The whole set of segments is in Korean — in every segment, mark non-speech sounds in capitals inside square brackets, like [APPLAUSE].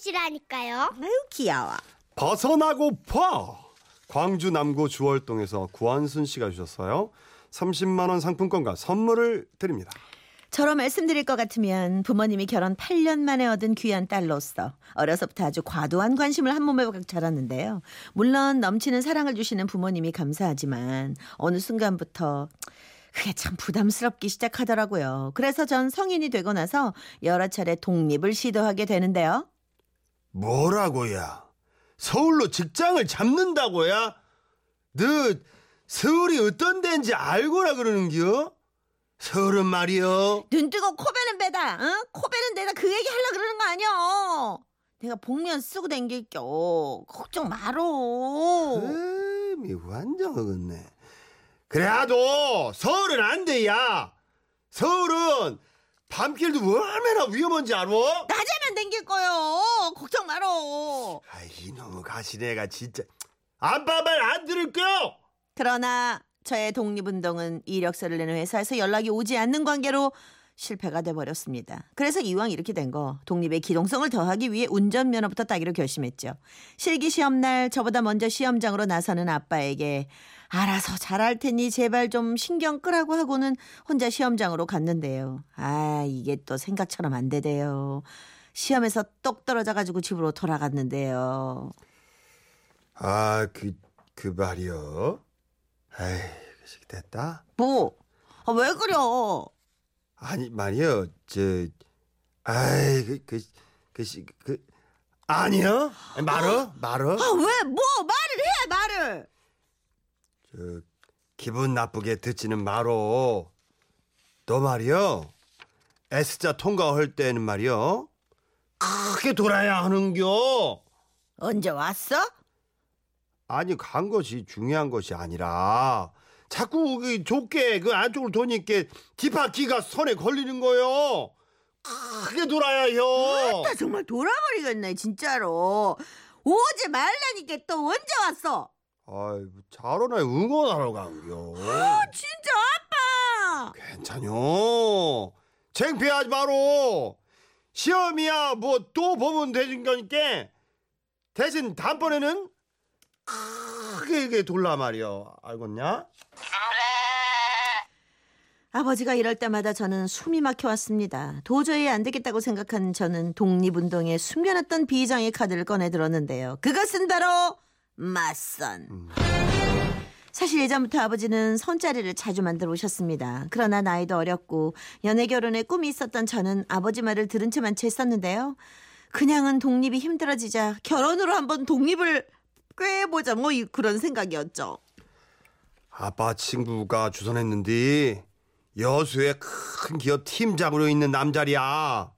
아저씨라니까요. 아유 귀여워. 벗어나고파 광주 남구 주월동에서 구한순 씨가 주셨어요. 30만 원 상품권과 선물을 드립니다. 저로 말씀드릴 것 같으면 부모님이 결혼 8년 만에 얻은 귀한 딸로서 어려서부터 아주 과도한 관심을 한 몸에 박박 자랐는데요. 물론 넘치는 사랑을 주시는 부모님이 감사하지만 어느 순간부터 그게 참 부담스럽기 시작하더라고요. 그래서 전 성인이 되고 나서 여러 차례 독립을 시도하게 되는데요. 뭐라고야? 서울로 직장을 잡는다고야? 너 서울이 어떤 데인지 알고라 그러는겨? 서울은 말이여. 눈 뜨고 코 베는 배다. 응? 코 베는 데다 그 얘기 하려 그러는 거 아니야. 내가 복면 쓰고 댕길겨. 걱정 말어. 흠이 완전 어긋네. 그래도 서울은 안 돼야. 서울은 밤길도 얼마나 위험한지 알아? 낮에만 댕길 거요. 걱정 말어. 아 이놈의 가시네가 진짜 안빠말 안 들을게요. 그러나 저의 독립운동은 이력서를 내는 회사에서 연락이 오지 않는 관계로 실패가 돼버렸습니다. 그래서 이왕 이렇게 된 거 독립의 기동성을 더하기 위해 운전면허부터 따기로 결심했죠. 실기시험 날 저보다 먼저 시험장으로 나서는 아빠에게 알아서 잘할 테니 제발 좀 신경 끄라고 하고는 혼자 시험장으로 갔는데요. 아 이게 또 생각처럼 안 되대요. 시험에서 똑 떨어져가지고 집으로 돌아갔는데요. 아 그 그 말이여. 아이 그 됐다. 뭐? 아, 왜 그려? 아니 말이여 저 아이 그그그 그, 그, 그, 아니요 말어 말어 아 왜? 뭐 말을 해 말을? 저 기분 나쁘게 듣지는 말어 너 말이여 S자 통과할 때는 말이여 크게 돌아야 하는겨 언제 왔어? 아니 간 것이 중요한 것이 아니라 자꾸 그 좁게 그 안쪽으로 도니까 뒷바퀴가 손에 걸리는 거요 크게 돌아야 혀나 정말 돌아버리겠네 진짜로. 오지 말라니까 또 언제 왔어? 아이 잘오나 응원하러 간겨 진짜 아빠. 괜찮요 창피하지 마로 시험이야 뭐 또 보면 되는 거니까 대신 다음번에는 크게 크게 돌라 말이여 알겠냐? 아버지가 이럴 때마다 저는 숨이 막혀왔습니다. 도저히 안 되겠다고 생각한 저는 독립운동에 숨겨놨던 비장의 카드를 꺼내 들었는데요. 그것은 바로 맞선. 사실 예전부터 아버지는 선자리를 자주 만들어 오셨습니다. 그러나 나이도 어렸고 연애 결혼에 꿈이 있었던 저는 아버지 말을 들은 채만 채했었는데요. 그냥은 독립이 힘들어지자 결혼으로 한번 독립을 꾀해보자 뭐 이- 그런 생각이었죠. 아빠 친구가 주선했는데 여수의 큰 기업 팀장으로 있는 남자리야.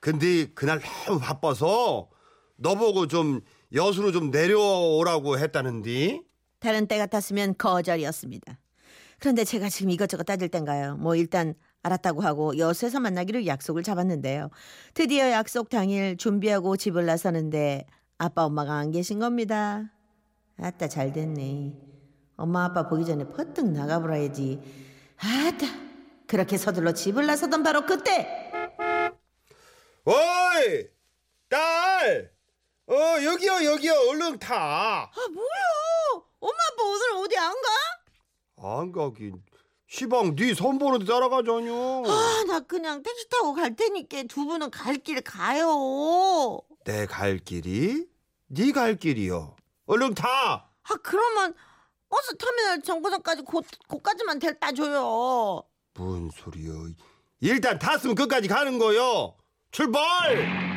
근데 그날 너무 바빠서 너보고 좀 여수로 좀 내려오라고 했다는데. 다른 때 같았으면 거절이었습니다. 그런데 제가 지금 이것저것 따질 땐가요? 뭐 일단 알았다고 하고 여수에서 만나기로 약속을 잡았는데요. 드디어 약속 당일 준비하고 집을 나서는데 아빠 엄마가 안 계신 겁니다. 아따 잘 됐네. 엄마 아빠 보기 전에 퍼뜩 나가보라야지. 아따 그렇게 서둘러 집을 나서던 바로 그때 어이 딸, 어 여기요 여기요 얼른 타. 아 뭐야? 엄마 아빠 오늘 어디 안 가? 안 가긴 시방 네 선보는데 따라가자뇨. 아나 그냥 택시 타고 갈 테니까 두 분은 갈 길 가요. 내 갈 길이 네 갈 길이요. 얼른 타. 아 그러면 버스 터미널 정거장까지 곧 곧까지만 데려다 줘요. 뭔 소리요? 일단 탔으면 끝까지 가는 거요. 출발!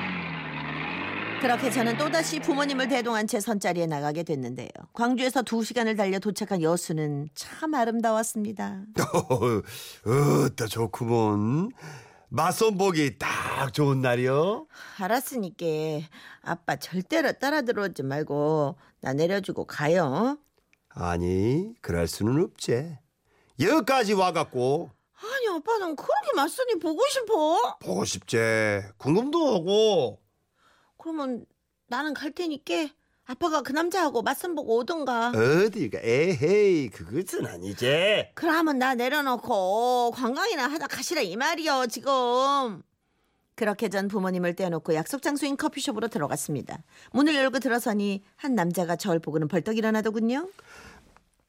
그렇게 저는 또다시 부모님을 대동한 채 선자리에 나가게 됐는데요. 광주에서 두 시간을 달려 도착한 여수는 참 아름다웠습니다. [LAUGHS] 어따 좋구먼. 맞선 보기 딱 좋은 날이요. 알았으니까 아빠 절대로 따라 들어오지 말고 나 내려주고 가요. 아니, 그럴 수는 없지. 여기까지 와갖고 아니 아빠는 그렇게 맞선이 보고 싶어? 보고 싶지. 궁금도 하고. 그러면 나는 갈 테니까 아빠가 그 남자하고 맞선 보고 오던가. 어디가 에헤이 그것은 아니지. 그러면 나 내려놓고 관광이나 하다 가시라 이 말이요 지금 그렇게 전 부모님을 떼어놓고 약속 장소인 커피숍으로 들어갔습니다. 문을 열고 들어서니 한 남자가 저를 보고는 벌떡 일어나더군요.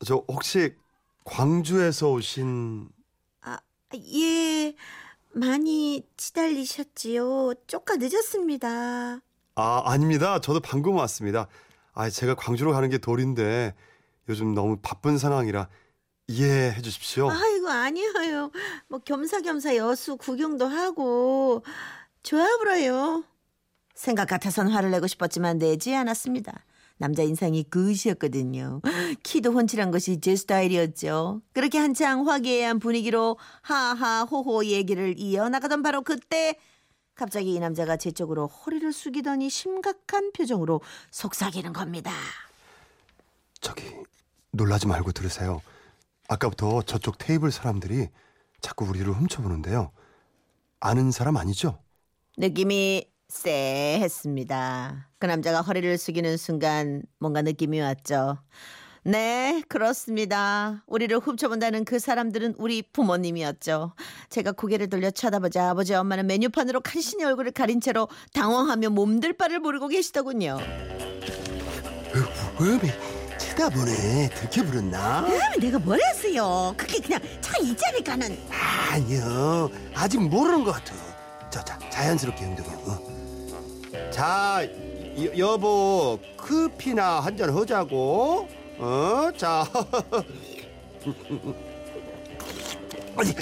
저 혹시 광주에서 오신 아, 예, 많이 치달리셨지요. 쪼까 늦었습니다. 아 아닙니다. 저도 방금 왔습니다. 아 제가 광주로 가는 게 도리인데 요즘 너무 바쁜 상황이라 이해해 주십시오. 아이고 아니에요. 뭐 겸사겸사 여수 구경도 하고 좋아불어요. 생각 같아선 화를 내고 싶었지만 내지 않았습니다. 남자 인상이 끝이었거든요. 키도 훤칠한 것이 제 스타일이었죠. 그렇게 한창 화기애애한 분위기로 하하 호호 얘기를 이어나가던 바로 그때 갑자기 이 남자가 제 쪽으로 허리를 숙이더니 심각한 표정으로 속삭이는 겁니다. 저기 놀라지 말고 들으세요. 아까부터 저쪽 테이블 사람들이 자꾸 우리를 훔쳐보는데요. 아는 사람 아니죠? 느낌이 쎄했습니다. 그 남자가 허리를 숙이는 순간 뭔가 느낌이 왔죠. 네, 그렇습니다. 우리를 훔쳐본다는 그 사람들은 우리 부모님이었죠. 제가 고개를 돌려 쳐다보자 아버지 엄마는 메뉴판으로 간신히 얼굴을 가린 채로 당황하며 몸들 바를 모르고 계시더군요. 왜 쳐다보네? 들켜버렸나? 아, 내가 뭘 했어요? 그게 그냥 차 이자리가는 아니요. 아직 모르는 것 같아. 자, 자, 자연스럽게 행동해. 어. 자, 여, 여보, 커피나 한 잔 하자고. 어, 자. [LAUGHS] 아니,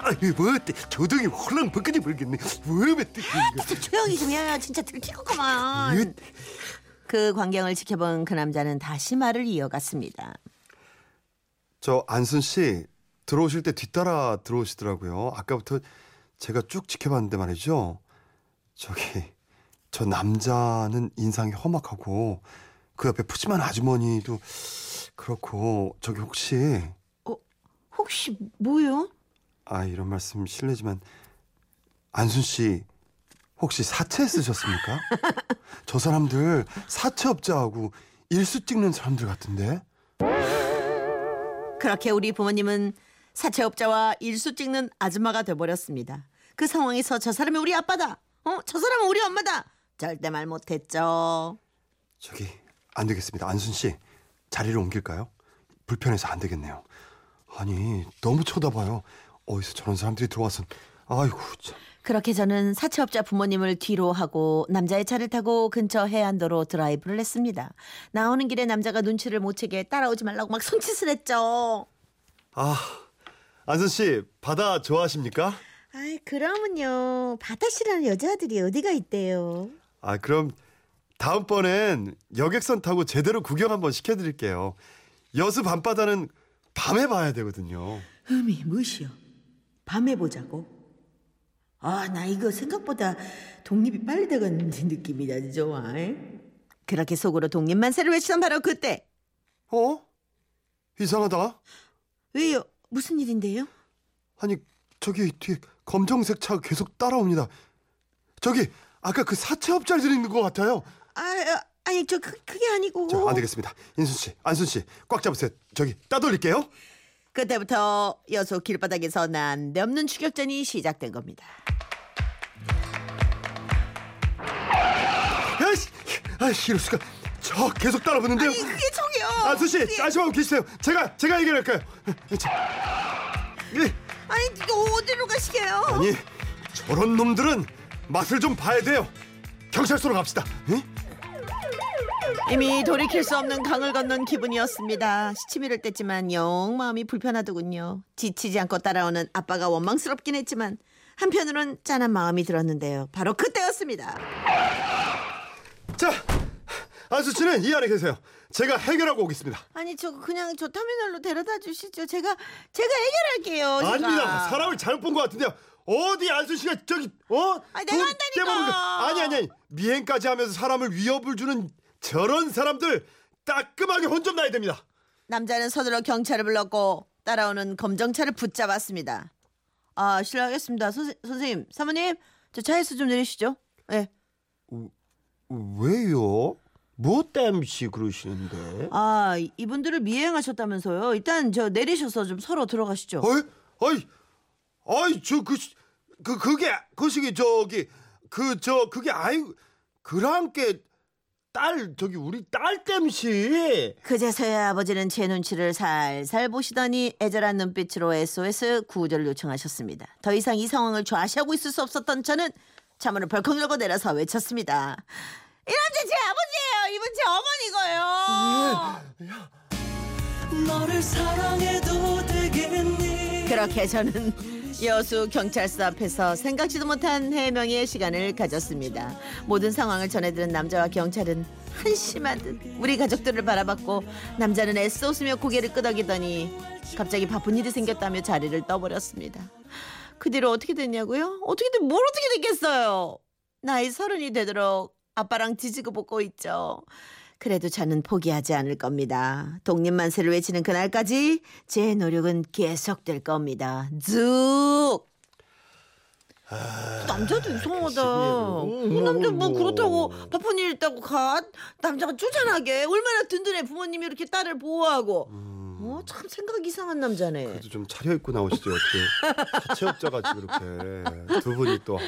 아니 뭐? 조동이 홀랑 벗겨져 버리겠네. 왜 뱉지? 좀 조용히 좀 해요. 진짜 들키겠구만. 그 광경을 지켜본 그 남자는 다시 말을 이어갔습니다. 저 안순 씨 들어오실 때 뒤따라 들어오시더라고요. 아까부터 제가 쭉 지켜봤는데 말이죠. 저기 저 남자는 인상이 험악하고 그 옆에 푸짐한 아주머니도 그렇고 저기 혹시 혹시 뭐요? 아 이런 말씀 실례지만 안순 씨 혹시 사채 쓰셨습니까? [LAUGHS] 저 사람들 사채업자하고 일수 찍는 사람들 같은데. 그렇게 우리 부모님은 사채업자와 일수 찍는 아줌마가 돼버렸습니다. 그 상황에서 저 사람이 우리 아빠다. 어? 저 사람은 우리 엄마다. 절대 말 못했죠. 저기 안 되겠습니다. 안순 씨 자리를 옮길까요? 불편해서 안 되겠네요. 아니 너무 쳐다봐요. 어디서 저런 사람들이 들어와서 아이고 참. 그렇게 저는 사채업자 부모님을 뒤로 하고 남자의 차를 타고 근처 해안도로 드라이브를 했습니다. 나오는 길에 남자가 눈치를 못 채게 따라오지 말라고 막 손짓을 했죠. 아 안순 씨 바다 좋아하십니까? 아이 그러면요 바다 싫어하는 여자들이 어디가 있대요. 아 그럼 다음번엔 여객선 타고 제대로 구경 한번 시켜드릴게요. 여수 밤바다는 밤에 봐야 되거든요. 흠이 무엇이요? 밤에 보자고? 아, 나 이거 생각보다 독립이 빨리 되는 느낌이 나지 좋아. 그렇게 속으로 독립만세를 외치던 바로 그때. 어? 이상하다. 왜요? 무슨 일인데요? 아니 저기 뒤에 검정색 차가 계속 따라옵니다. 저기 아까 그 사채업자들 있는 것 같아요. 아, 아, 아니 저 그, 그게 아니고. 자, 안 되겠습니다. 인순 씨, 안순 씨, 꽉 잡으세요. 저기 따돌릴게요. 그때부터 여수 길바닥에서 난데없는 추격전이 시작된 겁니다. 아이씨, 아이씨, 이럴 수가. 저 계속 따라붙는데요. 아니 그게 저기요. 안순 씨, 그게- 안심하고 계세요. 제가 제가 해결할까요? 자, 예. 아니 이거 어디로 가시게요? 아니 저런 놈들은 맛을 좀 봐야 돼요. 경찰서로 갑시다. 예? 이미 돌이킬 수 없는 강을 건넌 기분이었습니다. 시치미를 뗐지만 영 마음이 불편하더군요. 지치지 않고 따라오는 아빠가 원망스럽긴 했지만 한편으론 짠한 마음이 들었는데요. 바로 그때였습니다. 자, 안수 씨는 이 안에 계세요. 제가 해결하고 오겠습니다. 아니 저 그냥 저 터미널로 데려다 주시죠. 제가 제가 해결할게요. 제가. 아닙니다. 사람을 잘못 본 것 같은데요. 어디 안수 씨가 저기 어? 아니, 내가 돈 한다니까. 떼먹은 거. 아니 아니 아니 미행까지 하면서 사람을 위협을 주는 저런 사람들 따끔하게 혼 좀 나야 됩니다. 남자는 서둘러 경찰을 불렀고 따라오는 검정차를 붙잡았습니다. 아 실례하겠습니다. 선생, 선생님 사모님 저 차에서 좀 내리시죠. 예. 왜요? 뭐 땜시 그러시는데? 아 이- 이분들을 미행하셨다면서요. 일단 저 내리셔서 좀 서로 들어가시죠. 어이, 어이, 어이, 저그 그 그게 그 시기 저기 그 저 그게 아이 그랑께 딸 저기 우리 딸 땜시 그제서야 아버지는 제 눈치를 살살 보시더니 애절한 눈빛으로 SOS 구조를 요청하셨습니다. 더 이상 이 상황을 좌시하고 있을 수 없었던 저는 차문을 벌컥 열고 내려서 외쳤습니다. 이 남자 제 아버지예요. 이분 제 어머니고요. 되겠니 그렇게 저는 여수 경찰서 앞에서 생각지도 못한 해명의 시간을 가졌습니다. 모든 상황을 전해들은 남자와 경찰은 한심한 듯 우리 가족들을 바라봤고 남자는 애써 웃으며 고개를 끄덕이더니 갑자기 바쁜 일이 생겼다며 자리를 떠버렸습니다. 그 뒤로 어떻게 됐냐고요? 어떻게 된, 뭘 어떻게 됐겠어요? 나이 서른이 되도록 아빠랑 뒤지고 볶고 있죠. 그래도 저는 포기하지 않을 겁니다. 독립만세를 외치는 그날까지 제 노력은 계속될 겁니다. 쭉! 남자도 이상하다. 시비에도. 그 남자 뭐 음, 그렇다고 뭐. 바쁜 일 있다고 가. 남자가 쪼잔하게 얼마나 든든해 부모님이 이렇게 딸을 보호하고. 어, 참 생각 이상한 남자네. 음. 그래도 좀 차려입고 나오시죠 어떻게 사채업자같이 그렇게 두 분이 또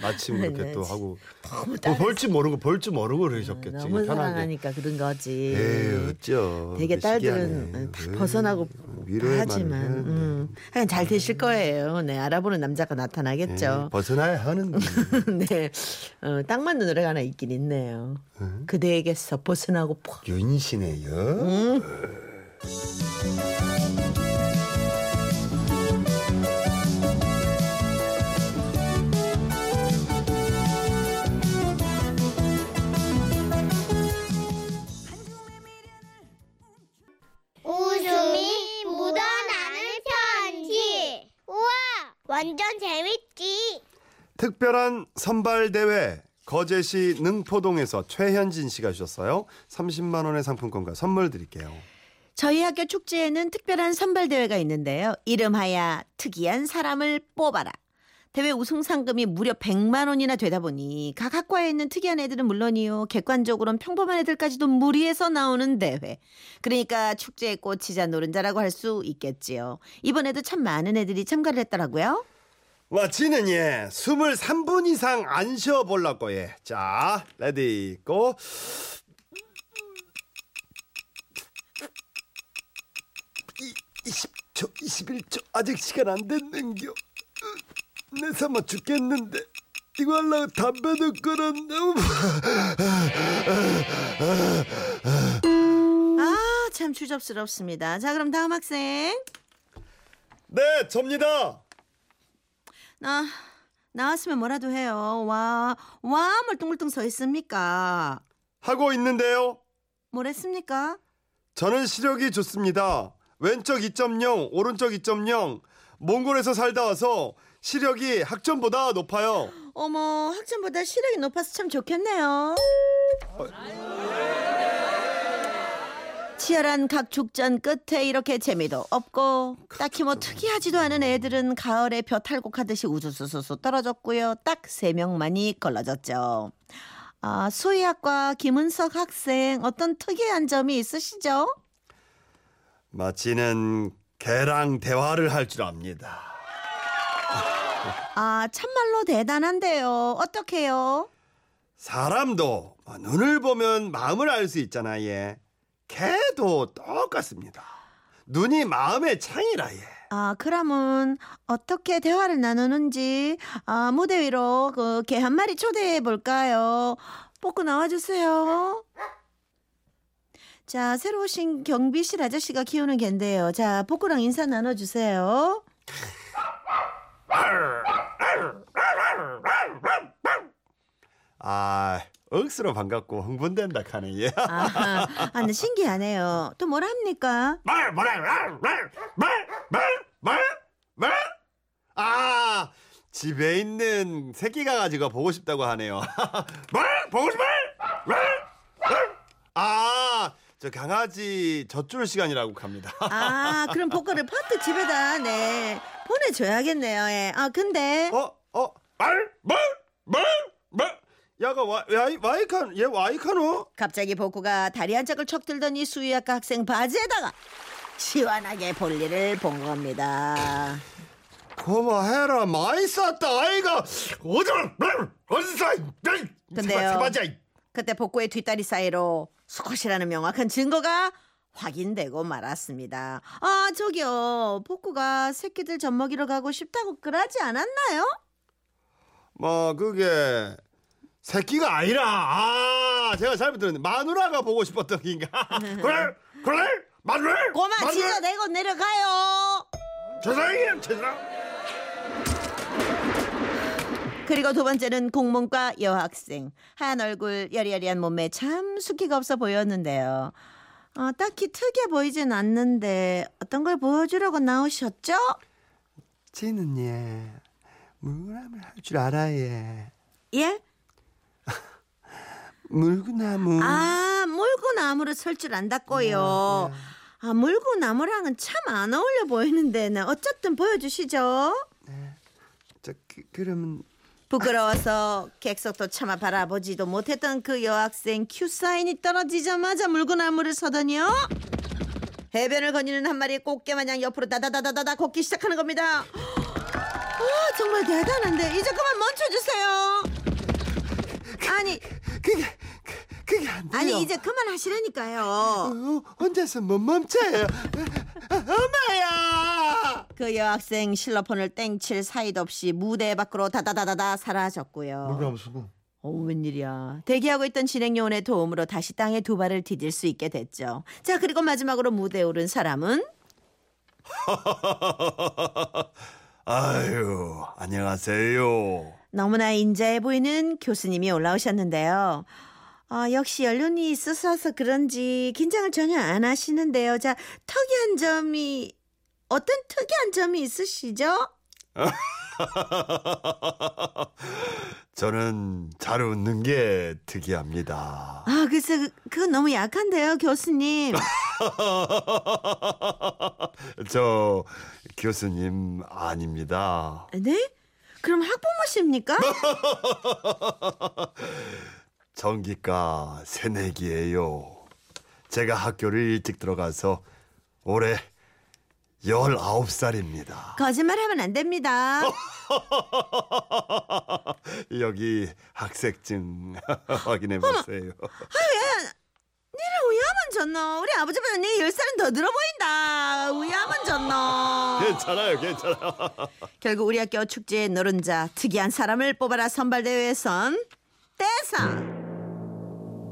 마침 네, 그렇게 또 네. 하고 너무 뭐 벌줄 모르고 벌줄 모르고 그러셨겠지 너무 편하게 사랑하니까 그런 거지. 에이 어쩌 되게 딸들은 시기하네. 다 에이, 벗어나고 위로의 하지만. 음, 그냥 잘 되실 거예요. 네, 알아보는 남자가 에이, 나타나겠죠. 벗어나야 하는데 [LAUGHS] 네, 어, 딱 맞는 노래가 하나 있긴 있네요. 그대에게서 벗어나고 포. 윤신해요 음. 완전 재밌지. 특별한 선발 대회 거제시 능포동에서 최현진 씨가 주셨어요. 30만 원의 상품권과 선물 드릴게요 저희 학교 축제에는 특별한 선발 대회가 있는데요. 이름하여 특이한 사람을 뽑아라. 대회 우승 상금이 무려 100만 원이나 되다 보니 각 학과에 있는 특이한 애들은 물론이요. 객관적으로는 평범한 애들까지도 무리해서 나오는 대회. 그러니까 축제의 꽃이자 노른자라고 할 수 있겠지요. 이번에도 참 많은 애들이 참가를 했더라고요. 마치는 예 23분 이상 안 쉬어 보려고 예 자 ready go 20초 21초 아직 시간 안 됐는겨 으, 내 삼아 죽겠는데 이거 하려고 담배도 끊었네 아, 참 추접스럽습니다. 자, 그럼 다음 학생. 네 접니다 나 나왔으면 뭐라도 해요. 와, 와 멀뚱멀뚱 서 있습니까? 하고 있는데요 뭐랬습니까? 저는 시력이 좋습니다. 왼쪽 2.0, 오른쪽 2.0. 몽골에서 살다 와서 시력이 학점보다 높아요. 어머, 학점보다 시력이 높아서 참 좋겠네요. 치열한 각축전 끝에 이렇게 재미도 없고 딱히 뭐 특이하지도 않은 애들은 가을에 벼 탈곡하듯이 우수수수수 떨어졌고요. 딱 세 명만이 걸러졌죠. 아, 수의학과 김은석 학생 어떤 특이한 점이 있으시죠? 마치는 개랑 대화를 할 줄 압니다. 아, 참말로 대단한데요. 어떻게요? 사람도 눈을 보면 마음을 알 수 있잖아, 예. 개도 똑같습니다. 눈이 마음의 창이라, 예. 아, 그러면 어떻게 대화를 나누는지 아, 무대 위로 그 개 한 마리 초대해 볼까요? 뽑고 나와 주세요. 자, 새로 오신 경비실 아저씨가 키우는 개인데요. 자, 복구랑 인사 나눠 주세요. 아, 억수로 반갑고 흥분된다 카네, 예. 아, 아, 근데 신기하네요. 또 뭐라 합니까? 말, 뭐라, 말, 말, 말, 말, 말, 말. 아, 집에 있는 새끼 강아지가 보고 싶다고 하네요. [LAUGHS] 말, 보고 싶어, 말, 말. 아, 저 강아지 젖줄 시간이라고 합니다. [LAUGHS] 아, 그럼 복구를 퍼뜩 집에다 네 보내줘야겠네요. 예. 아, 근데 어, 어, 말, 말, 말, 말. 야가 와, 와이, 와이칸, 얘 와이칸어? 갑자기 복구가 다리 한 짝을 척 들더니 수의학과 학생 바지에다가 시원하게 볼일을 본 겁니다. 고마해라 많이 쌌다 아이가 어딜 어디서 근데요. 그때 복고의 뒷다리 사이로 수컷이라는 명확한 증거가 확인되고 말았습니다. 아 저기요 복구가 새끼들 젖 먹이러 가고 싶다고 그러지 않았나요? 뭐 그게 새끼가 아니라 아 제가 잘못 들었네 마누라가 보고 싶었던 긴가 [LAUGHS] 그래 그래 마누라 마누라? 진짜 내고 내려가요. 죄송해요 죄송 그리고 두 번째는 공문과 여학생 하얀 얼굴 여리여리한 몸매 참 수기가 없어 보였는데요. 어, 딱히 특이해 보이진 않는데 어떤 걸 보여주려고 나오셨죠? 쟤는 예 물구나무를 할 줄 알아 예 예? [LAUGHS] 물구나무 아 물구나무를 설 줄 안다고요. 아 물구나무랑은 참 안 어울려 보이는데 네, 어쨌든 보여주시죠. 저 그, 그러면 부끄러워서 객석도 차마 바라보지도 못했던 그 여학생 큐 사인이 떨어지자마자 물구나무를 서더니요. 해변을 거니는 한 마리의 꽃게 마냥 옆으로 다다다다다다 걷기 시작하는 겁니다. 아 정말 대단한데 이제 그만 멈춰주세요. 아니 그게 그, 그게 안 돼요 아니 이제 그만 하시라니까요. 어, 혼자서 못 멈춰요 엄마야 그 여학생 실로폰을 땡칠 사이도 없이 무대 밖으로 다다다다다 사라졌고요. 수고 어, 웬일이야. 대기하고 있던 진행 요원의 도움으로 다시 땅에 두 발을 디딜 수 있게 됐죠. 자, 그리고 마지막으로 무대에 오른 사람은 [LAUGHS] 아유 안녕하세요 너무나 인자해 보이는 교수님이 올라오셨는데요. 어, 역시 연륜이 있으셔서 그런지 긴장을 전혀 안 하시는데요. 자, 특이한 점이 어떤 특이한 점이 있으시죠? [LAUGHS] 저는 잘 웃는 게 특이합니다. 아, 글쎄, 그- 그건 너무 약한데요, 교수님. [LAUGHS] 저 교수님 아닙니다. 네? 그럼 학부모십니까? [LAUGHS] 전기과 새내기예요. 제가 학교를 일찍 들어가서 올해 19살입니다. 거짓말하면 안 됩니다. [LAUGHS] 여기 학생증 [LAUGHS] 확인해 보세요. 니를 우야만 졌노. 우리 아버지보다 니 10살은 더 들어 보인다. 우야만 졌노. 괜찮아요, 괜찮아요. [LAUGHS] 결국 우리 학교 축제의 노른자 특이한 사람을 뽑아라 선발 대회에선 대상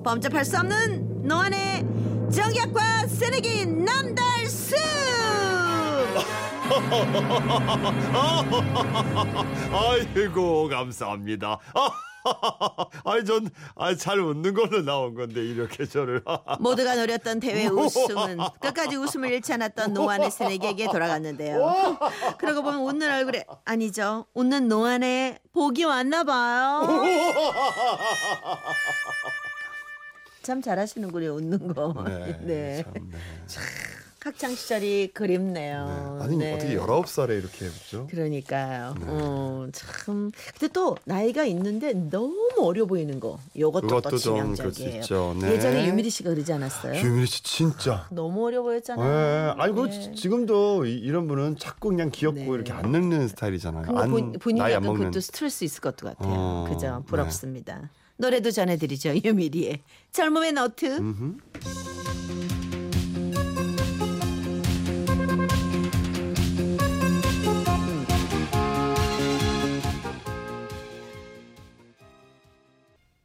범접할 수 없는 노안의 정약과 새내기 남달수 [LAUGHS] 아이고 감사합니다. [LAUGHS] 아이 전잘 웃는 걸로 나온 건데 이렇게 저를 [LAUGHS] 모두가 노렸던 대회 우승은 끝까지 웃음을 잃지 않았던 노안의 새내기에게 돌아갔는데요. 그러고 보면 웃는 얼굴에 아니죠. 웃는 노안에 복이 왔나 봐요. 참 잘하시는군요 웃는 거. 네. [LAUGHS] 참, 네. 학창 시절이 그립네요. 아니 네. 어떻게 19살에 이렇게 했죠? 그러니까요. 네. 어, 참. 근데 또 나이가 있는데 너무 어려 보이는 거. 요것도 또 치명적이에요. 네. 예전에 유미리 씨가 그러지 않았어요? 유미리 씨 진짜. 너무 어려 예, 보였잖아요. 아니 그 네. 지금도 이- 이런 분은 자꾸 그냥 귀엽고 네. 이렇게 안 늙는 스타일이잖아요. 안, 본, 본인이 나이 안 먹는. 그것도 스트레스 있을 것 같아요. 어, 그죠? 네. 부럽습니다. 노래도 전해드리죠. [LAUGHS] 유미리의 젊음의 너트. 음흠.